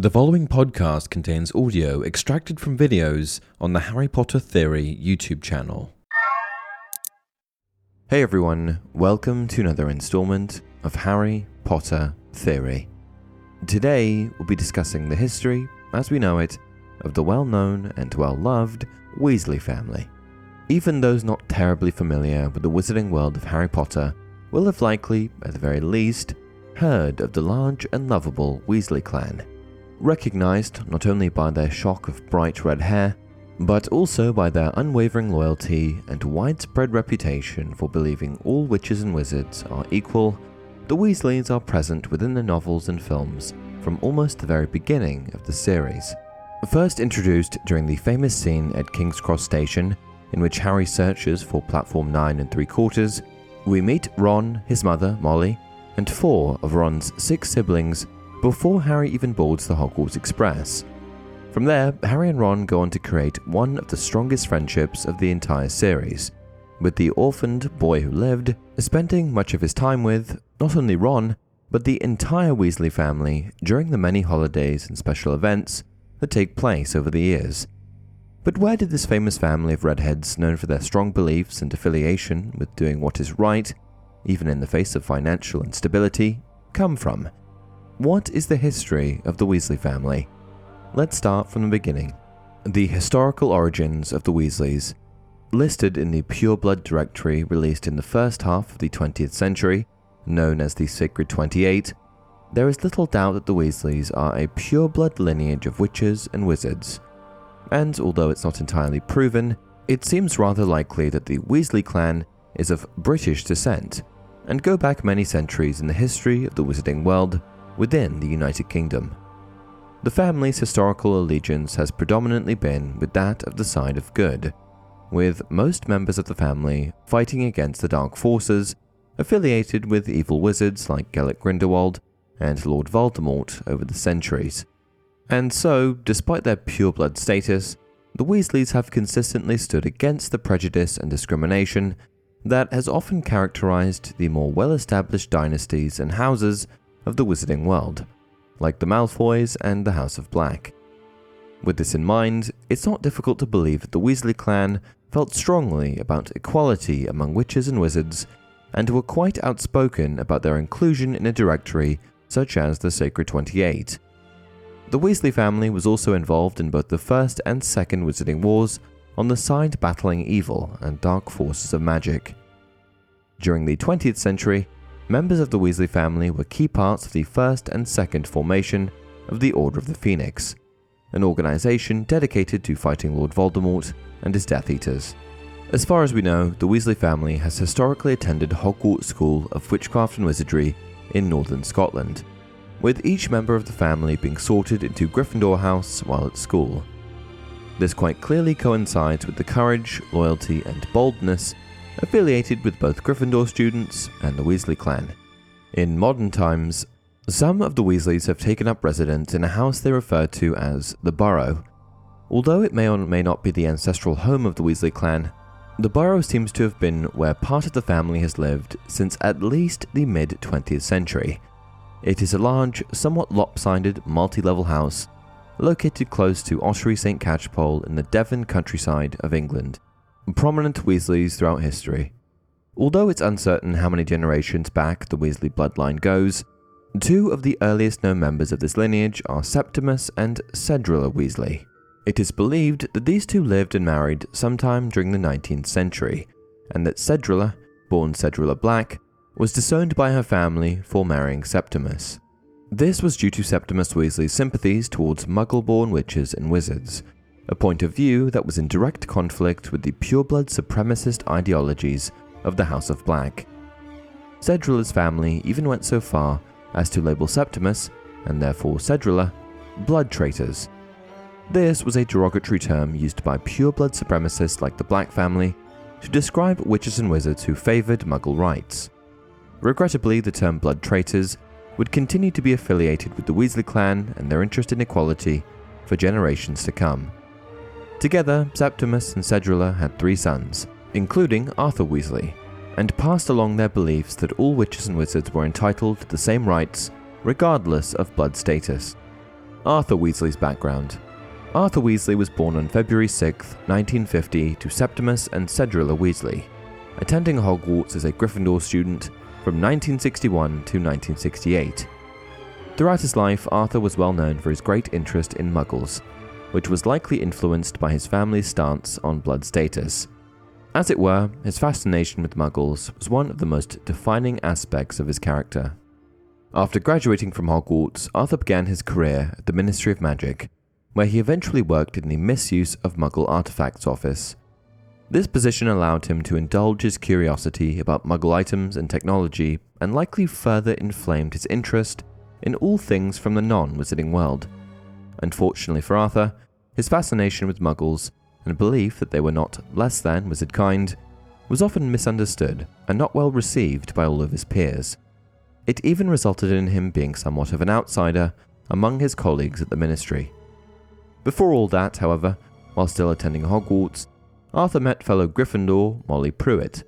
The following podcast contains audio extracted from videos on the Harry Potter Theory YouTube channel. Hey everyone, welcome to another installment of Harry Potter Theory. Today we'll be discussing the history, as we know it, of the well known and well loved Weasley family. Even those not terribly familiar with the wizarding world of Harry Potter will have likely, at the very least, heard of the large and lovable Weasley clan, recognized not only by their shock of bright red hair, but also by their unwavering loyalty and widespread reputation for believing all witches and wizards are equal. The Weasleys are present within the novels and films from almost the very beginning of the series. First introduced during the famous scene at King's Cross Station, in which Harry searches for platform 9 and 3 quarters, we meet Ron, his mother, Molly, and four of Ron's six siblings before Harry even boards the Hogwarts Express. From there, Harry and Ron go on to create one of the strongest friendships of the entire series, with the orphaned boy who lived spending much of his time with not only Ron, but the entire Weasley family during the many holidays and special events that take place over the years. But where did this famous family of redheads, known for their strong beliefs and affiliation with doing what is right, even in the face of financial instability, come from? What is the history of the Weasley family? Let's start from the beginning. The historical origins of the Weasleys, listed in the Pure Blood Directory released in the first half of the 20th century, known as the Sacred 28, there is little doubt that the Weasleys are a pure blood lineage of witches and wizards. And although it's not entirely proven, it seems rather likely that the Weasley clan is of British descent and go back many centuries in the history of the wizarding world within the United Kingdom. The family's historical allegiance has predominantly been with that of the side of good, with most members of the family fighting against the dark forces affiliated with evil wizards like Gellert Grindelwald and Lord Voldemort over the centuries. And so, despite their pureblood status, the Weasleys have consistently stood against the prejudice and discrimination that has often characterized the more well established dynasties and houses of the wizarding world, like the Malfoys and the House of Black. With this in mind, it's not difficult to believe that the Weasley clan felt strongly about equality among witches and wizards, and were quite outspoken about their inclusion in a directory such as the Sacred 28. The Weasley family was also involved in both the First and Second Wizarding Wars on the side battling evil and dark forces of magic. During the 20th century, members of the Weasley family were key parts of the first and second formation of the Order of the Phoenix, an organization dedicated to fighting Lord Voldemort and his Death Eaters. As far as we know, the Weasley family has historically attended Hogwarts School of Witchcraft and Wizardry in northern Scotland, with each member of the family being sorted into Gryffindor House while at school. This quite clearly coincides with the courage, loyalty, and boldness affiliated with both Gryffindor students and the Weasley clan. In modern times, some of the Weasleys have taken up residence in a house they refer to as the Burrow. Although it may or may not be the ancestral home of the Weasley clan, the Burrow seems to have been where part of the family has lived since at least the mid 20th century. It is a large, somewhat lopsided, multi level house located close to Ottery St. Catchpole in the Devon countryside of England prominent Weasleys throughout history. Although it's uncertain how many generations back the Weasley bloodline goes, Two of the earliest known members of this lineage are Septimus and Cedrella Weasley. It is believed that these two lived and married sometime during the 19th century, and that Cedrella, born Cedrella Black, was disowned by her family for marrying Septimus. This was due to Septimus Weasley's sympathies towards muggle born witches and wizards, a point of view that was in direct conflict with the pureblood supremacist ideologies of the House of Black. Cedrella's family even went so far as to label Septimus, and therefore Cedrella, blood traitors. This was a derogatory term used by pureblood supremacists like the Black family to describe witches and wizards who favoured Muggle rights. Regrettably, the term blood traitors would continue to be affiliated with the Weasley clan and their interest in equality for generations to come. Together, Septimus and Cedrella had three sons, including Arthur Weasley, and passed along their beliefs that all witches and wizards were entitled to the same rights, regardless of blood status. Arthur Weasley's background Arthur Weasley was born on February 6, 1950, to Septimus and Cedrella Weasley, attending Hogwarts as a Gryffindor student from 1961 to 1968. Throughout his life, Arthur was well known for his great interest in muggles, which was likely influenced by his family's stance on blood status. As it were, his fascination with muggles was one of the most defining aspects of his character. After graduating from Hogwarts, Arthur began his career at the Ministry of Magic, where he eventually worked in the Misuse of Muggle Artifacts office. This position allowed him to indulge his curiosity about Muggle items and technology, and likely further inflamed his interest in all things from the non wizarding world. Unfortunately for Arthur, his fascination with Muggles and belief that they were not less than wizard kind was often misunderstood and not well received by all of his peers. It even resulted in him being somewhat of an outsider among his colleagues at the ministry. Before all that, however, while still attending Hogwarts, Arthur met fellow Gryffindor Molly Prewett.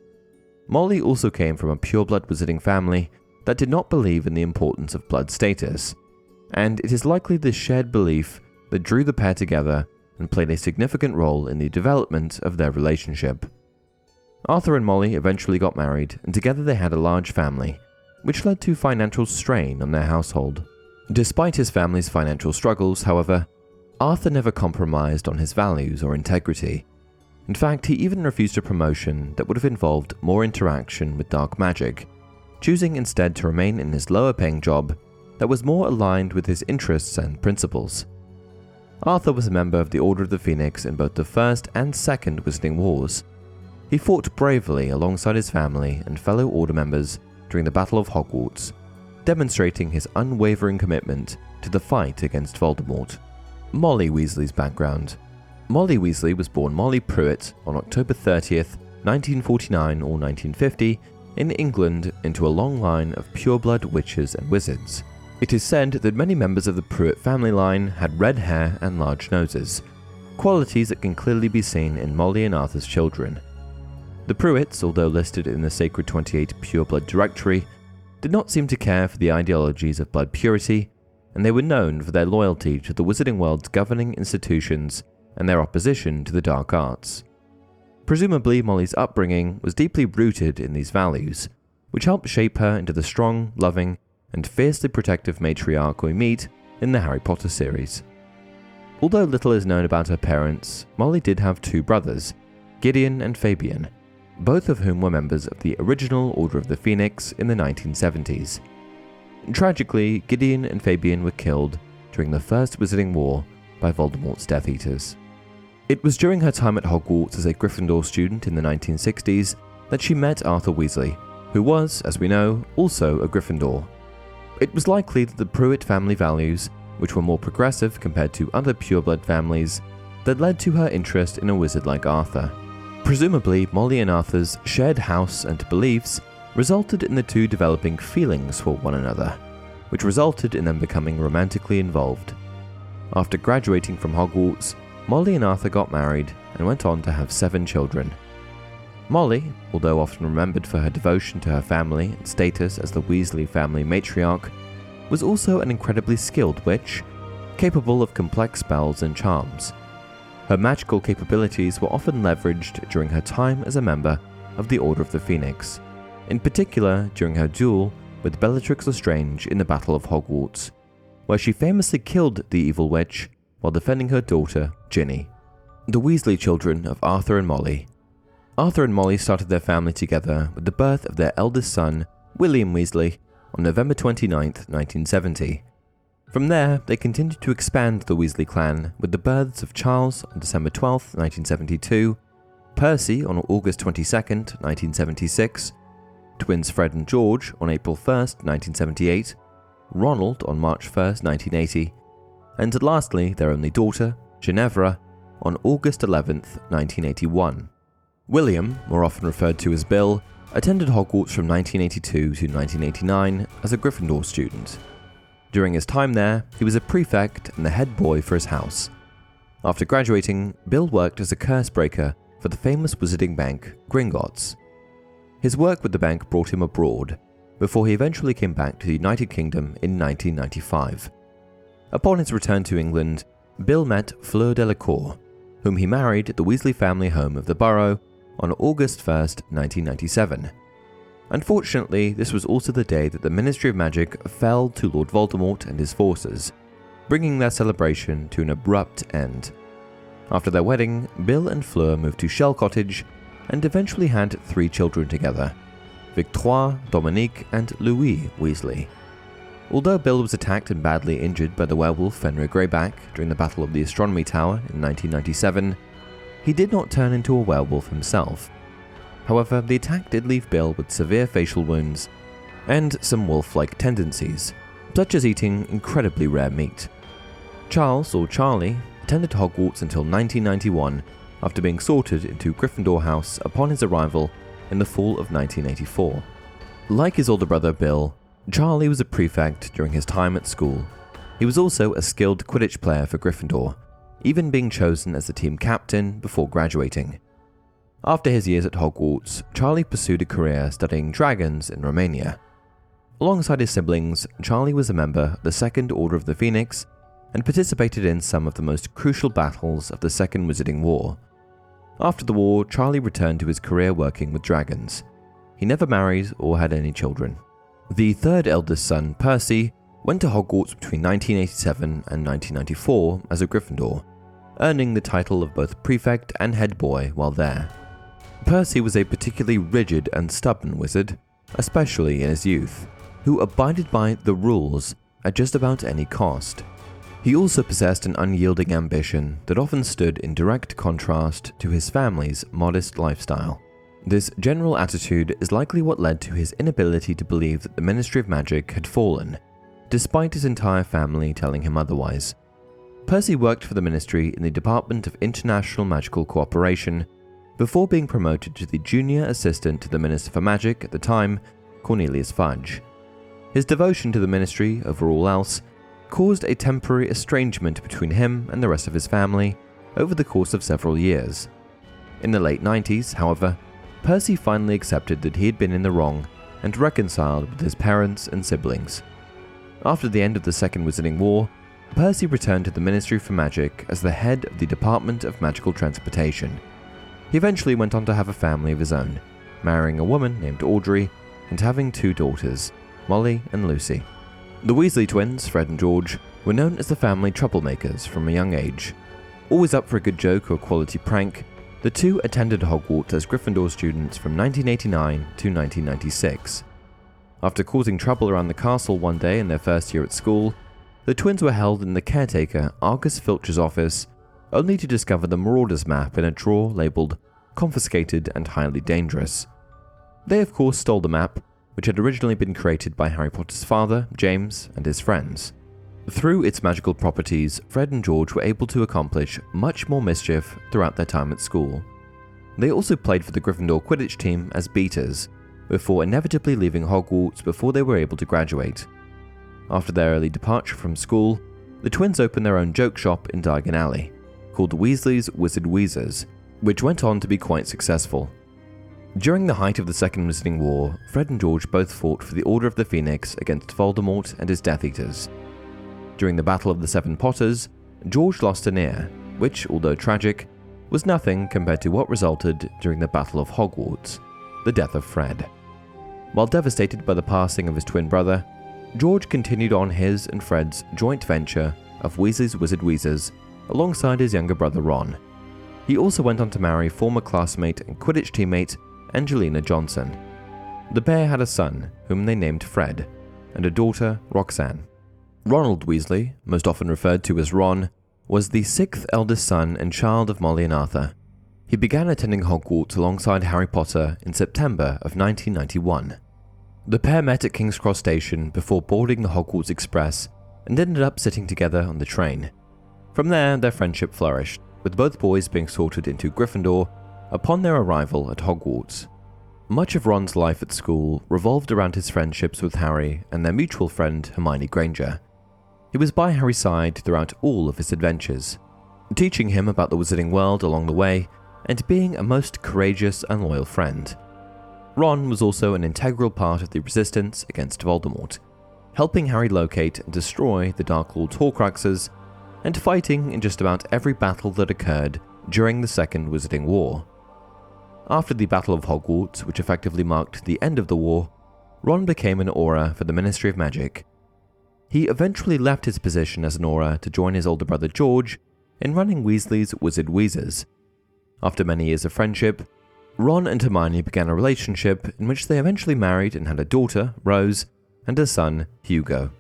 Molly also came from a pureblood wizarding family that did not believe in the importance of blood status, and it is likely this shared belief that drew the pair together and played a significant role in the development of their relationship. Arthur and Molly eventually got married, and together they had a large family, which led to financial strain on their household. Despite his family's financial struggles, however, Arthur never compromised on his values or integrity, in fact, he even refused a promotion that would have involved more interaction with dark magic, choosing instead to remain in his lower paying job that was more aligned with his interests and principles. Arthur was a member of the Order of the Phoenix in both the First and Second Wizarding Wars. He fought bravely alongside his family and fellow Order members during the Battle of Hogwarts, demonstrating his unwavering commitment to the fight against Voldemort. Molly Weasley's background Molly Weasley was born Molly Prewett on October 30th, 1949 or 1950, in England into a long line of pureblood witches and wizards. It is said that many members of the Prewett family line had red hair and large noses, qualities that can clearly be seen in Molly and Arthur's children. The Prewetts, although listed in the Sacred 28 Pure Blood Directory, did not seem to care for the ideologies of blood purity, and they were known for their loyalty to the wizarding world's governing institutions and their opposition to the dark arts. Presumably, Molly's upbringing was deeply rooted in these values, which helped shape her into the strong, loving, and fiercely protective matriarch we meet in the Harry Potter series. Although little is known about her parents, Molly did have two brothers, Gideon and Fabian, both of whom were members of the original Order of the Phoenix in the 1970s. Tragically, Gideon and Fabian were killed during the First Wizarding War by Voldemort's Death Eaters. It was during her time at Hogwarts as a Gryffindor student in the 1960s that she met Arthur Weasley, who was, as we know, also a Gryffindor. It was likely that the Prewett family values, which were more progressive compared to other pureblood families, that led to her interest in a wizard like Arthur. Presumably, Molly and Arthur's shared house and beliefs resulted in the two developing feelings for one another, which resulted in them becoming romantically involved. After graduating from Hogwarts, Molly and Arthur got married and went on to have seven children. Molly, although often remembered for her devotion to her family and status as the Weasley family matriarch, was also an incredibly skilled witch, capable of complex spells and charms. Her magical capabilities were often leveraged during her time as a member of the Order of the Phoenix, in particular during her duel with Bellatrix Lestrange in the Battle of Hogwarts, where she famously killed the evil witch while defending her daughter, Ginny. The Weasley children of Arthur and Molly. Arthur and Molly started their family together with the birth of their eldest son, William Weasley, on November 29, 1970. From there, they continued to expand the Weasley clan with the births of Charles on December 12, 1972, Percy on August 22, 1976, twins Fred and George on April 1, 1978, Ronald on March 1, 1980, and lastly, their only daughter, Ginevra, on August 11, 1981. William, more often referred to as Bill, attended Hogwarts from 1982 to 1989 as a Gryffindor student. During his time there, he was a prefect and the head boy for his house. After graduating, Bill worked as a curse breaker for the famous wizarding bank Gringotts. His work with the bank brought him abroad, before he eventually came back to the United Kingdom in 1995. Upon his return to England, Bill met Fleur Delacour, whom he married at the Weasley family home of the Burrow on August 1, 1997. Unfortunately, this was also the day that the Ministry of Magic fell to Lord Voldemort and his forces, bringing their celebration to an abrupt end. After their wedding, Bill and Fleur moved to Shell Cottage and eventually had three children together Victoire, Dominique, and Louis Weasley. Although Bill was attacked and badly injured by the werewolf Fenrir Greyback during the Battle of the Astronomy Tower in 1997, he did not turn into a werewolf himself. However, the attack did leave Bill with severe facial wounds and some wolf like tendencies, such as eating incredibly rare meat. Charles, or Charlie, attended Hogwarts until 1991 after being sorted into Gryffindor House upon his arrival in the fall of 1984. Like his older brother Bill, Charlie was a prefect during his time at school. He was also a skilled Quidditch player for Gryffindor, even being chosen as the team captain before graduating. After his years at Hogwarts, Charlie pursued a career studying dragons in Romania. Alongside his siblings, Charlie was a member of the Second Order of the Phoenix and participated in some of the most crucial battles of the Second Wizarding War. After the war, Charlie returned to his career working with dragons. He never married or had any children. The third eldest son, Percy, went to Hogwarts between 1987 and 1994 as a Gryffindor, earning the title of both prefect and head boy while there. Percy was a particularly rigid and stubborn wizard, especially in his youth, who abided by the rules at just about any cost. He also possessed an unyielding ambition that often stood in direct contrast to his family's modest lifestyle. This general attitude is likely what led to his inability to believe that the Ministry of Magic had fallen, despite his entire family telling him otherwise. Percy worked for the ministry in the Department of International Magical Cooperation before being promoted to the junior assistant to the Minister for Magic at the time, Cornelius Fudge. His devotion to the ministry over all else caused a temporary estrangement between him and the rest of his family over the course of several years. In the late 90s, however, Percy finally accepted that he had been in the wrong and reconciled with his parents and siblings. After the end of the Second Wizarding War, Percy returned to the Ministry for Magic as the head of the Department of Magical Transportation. He eventually went on to have a family of his own, marrying a woman named Audrey and having two daughters, Molly and Lucy. The Weasley twins, Fred and George, were known as the family troublemakers from a young age. Always up for a good joke or quality prank, the two attended Hogwarts as Gryffindor students from 1989 to 1996. After causing trouble around the castle one day in their first year at school, the twins were held in the caretaker Argus Filch's office, only to discover the Marauders map in a drawer labeled confiscated and highly dangerous. They, of course, stole the map which had originally been created by Harry Potter's father, James, and his friends. Through its magical properties, Fred and George were able to accomplish much more mischief throughout their time at school. They also played for the Gryffindor Quidditch team as beaters, before inevitably leaving Hogwarts before they were able to graduate. After their early departure from school, the twins opened their own joke shop in Diagon Alley, called Weasley's Wizard Wheezers, which went on to be quite successful. During the height of the Second Wizarding War, Fred and George both fought for the Order of the Phoenix against Voldemort and his Death Eaters. During the Battle of the Seven Potters, George lost an ear, which, although tragic, was nothing compared to what resulted during the Battle of Hogwarts, the death of Fred. While devastated by the passing of his twin brother, George continued on his and Fred's joint venture of Weasley's Wizard Wheezers alongside his younger brother Ron. He also went on to marry former classmate and Quidditch teammate Angelina Johnson. The pair had a son, whom they named Fred, and a daughter, Roxanne. Ronald Weasley, most often referred to as Ron, was the sixth eldest son and child of Molly and Arthur. He began attending Hogwarts alongside Harry Potter in September of 1991. The pair met at King's Cross Station before boarding the Hogwarts Express and ended up sitting together on the train. From there, their friendship flourished, with both boys being sorted into Gryffindor upon their arrival at Hogwarts. Much of Ron's life at school revolved around his friendships with Harry and their mutual friend Hermione Granger. He was by Harry's side throughout all of his adventures, teaching him about the wizarding world along the way and being a most courageous and loyal friend. Ron was also an integral part of the resistance against Voldemort, helping Harry locate and destroy the Dark Lord's Horcruxes, and fighting in just about every battle that occurred during the Second Wizarding War. After the Battle of Hogwarts, which effectively marked the end of the war, Ron became an Auror for the Ministry of Magic. He eventually left his position as an Auror to join his older brother George in running Weasley's Wizard Wheezers, after many years of friendship, Ron and Hermione began a relationship in which they eventually married and had a daughter, Rose, and a son, Hugo.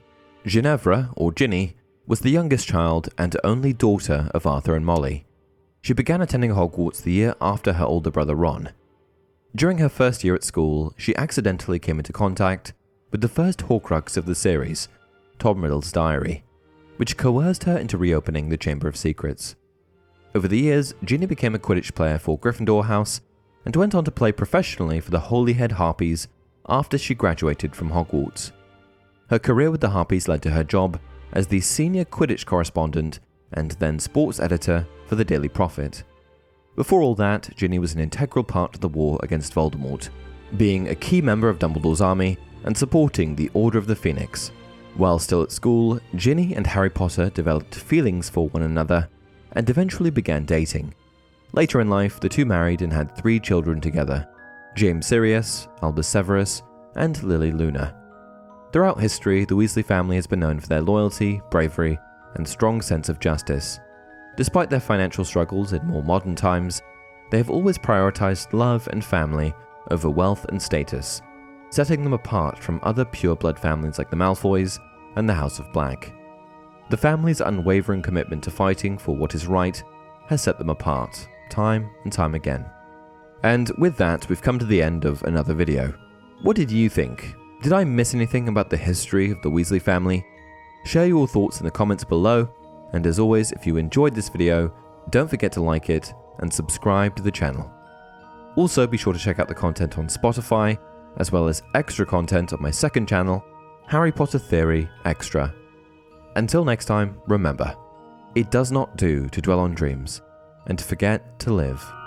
Ginevra, or Ginny, was the youngest child and only daughter of Arthur and Molly. She began attending Hogwarts the year after her older brother Ron. During her first year at school, she accidentally came into contact with the first Horcrux of the series, Tom Riddle's diary, which coerced her into reopening the Chamber of Secrets. Over the years, Ginny became a Quidditch player for Gryffindor House and went on to play professionally for the Holyhead Harpies after she graduated from Hogwarts. Her career with the Harpies led to her job as the senior Quidditch correspondent and then sports editor for the Daily Prophet. Before all that, Ginny was an integral part of the war against Voldemort, being a key member of Dumbledore's army and supporting the Order of the Phoenix. While still at school, Ginny and Harry Potter developed feelings for one another and eventually began dating. Later in life, the two married and had three children together James Sirius, Albus Severus, and Lily Luna. Throughout history, the Weasley family has been known for their loyalty, bravery, and strong sense of justice. Despite their financial struggles in more modern times, they have always prioritized love and family over wealth and status, setting them apart from other pure-blood families like the Malfoys and the House of Black. The family's unwavering commitment to fighting for what is right has set them apart, time and time again. And with that, we've come to the end of another video. What did you think? Did I miss anything about the history of the Weasley family? Share your thoughts in the comments below, and as always, if you enjoyed this video, don't forget to like it and subscribe to the channel. Also, be sure to check out the content on Spotify, as well as extra content on my second channel, Harry Potter Theory Extra. Until next time, remember, it does not do to dwell on dreams and to forget to live.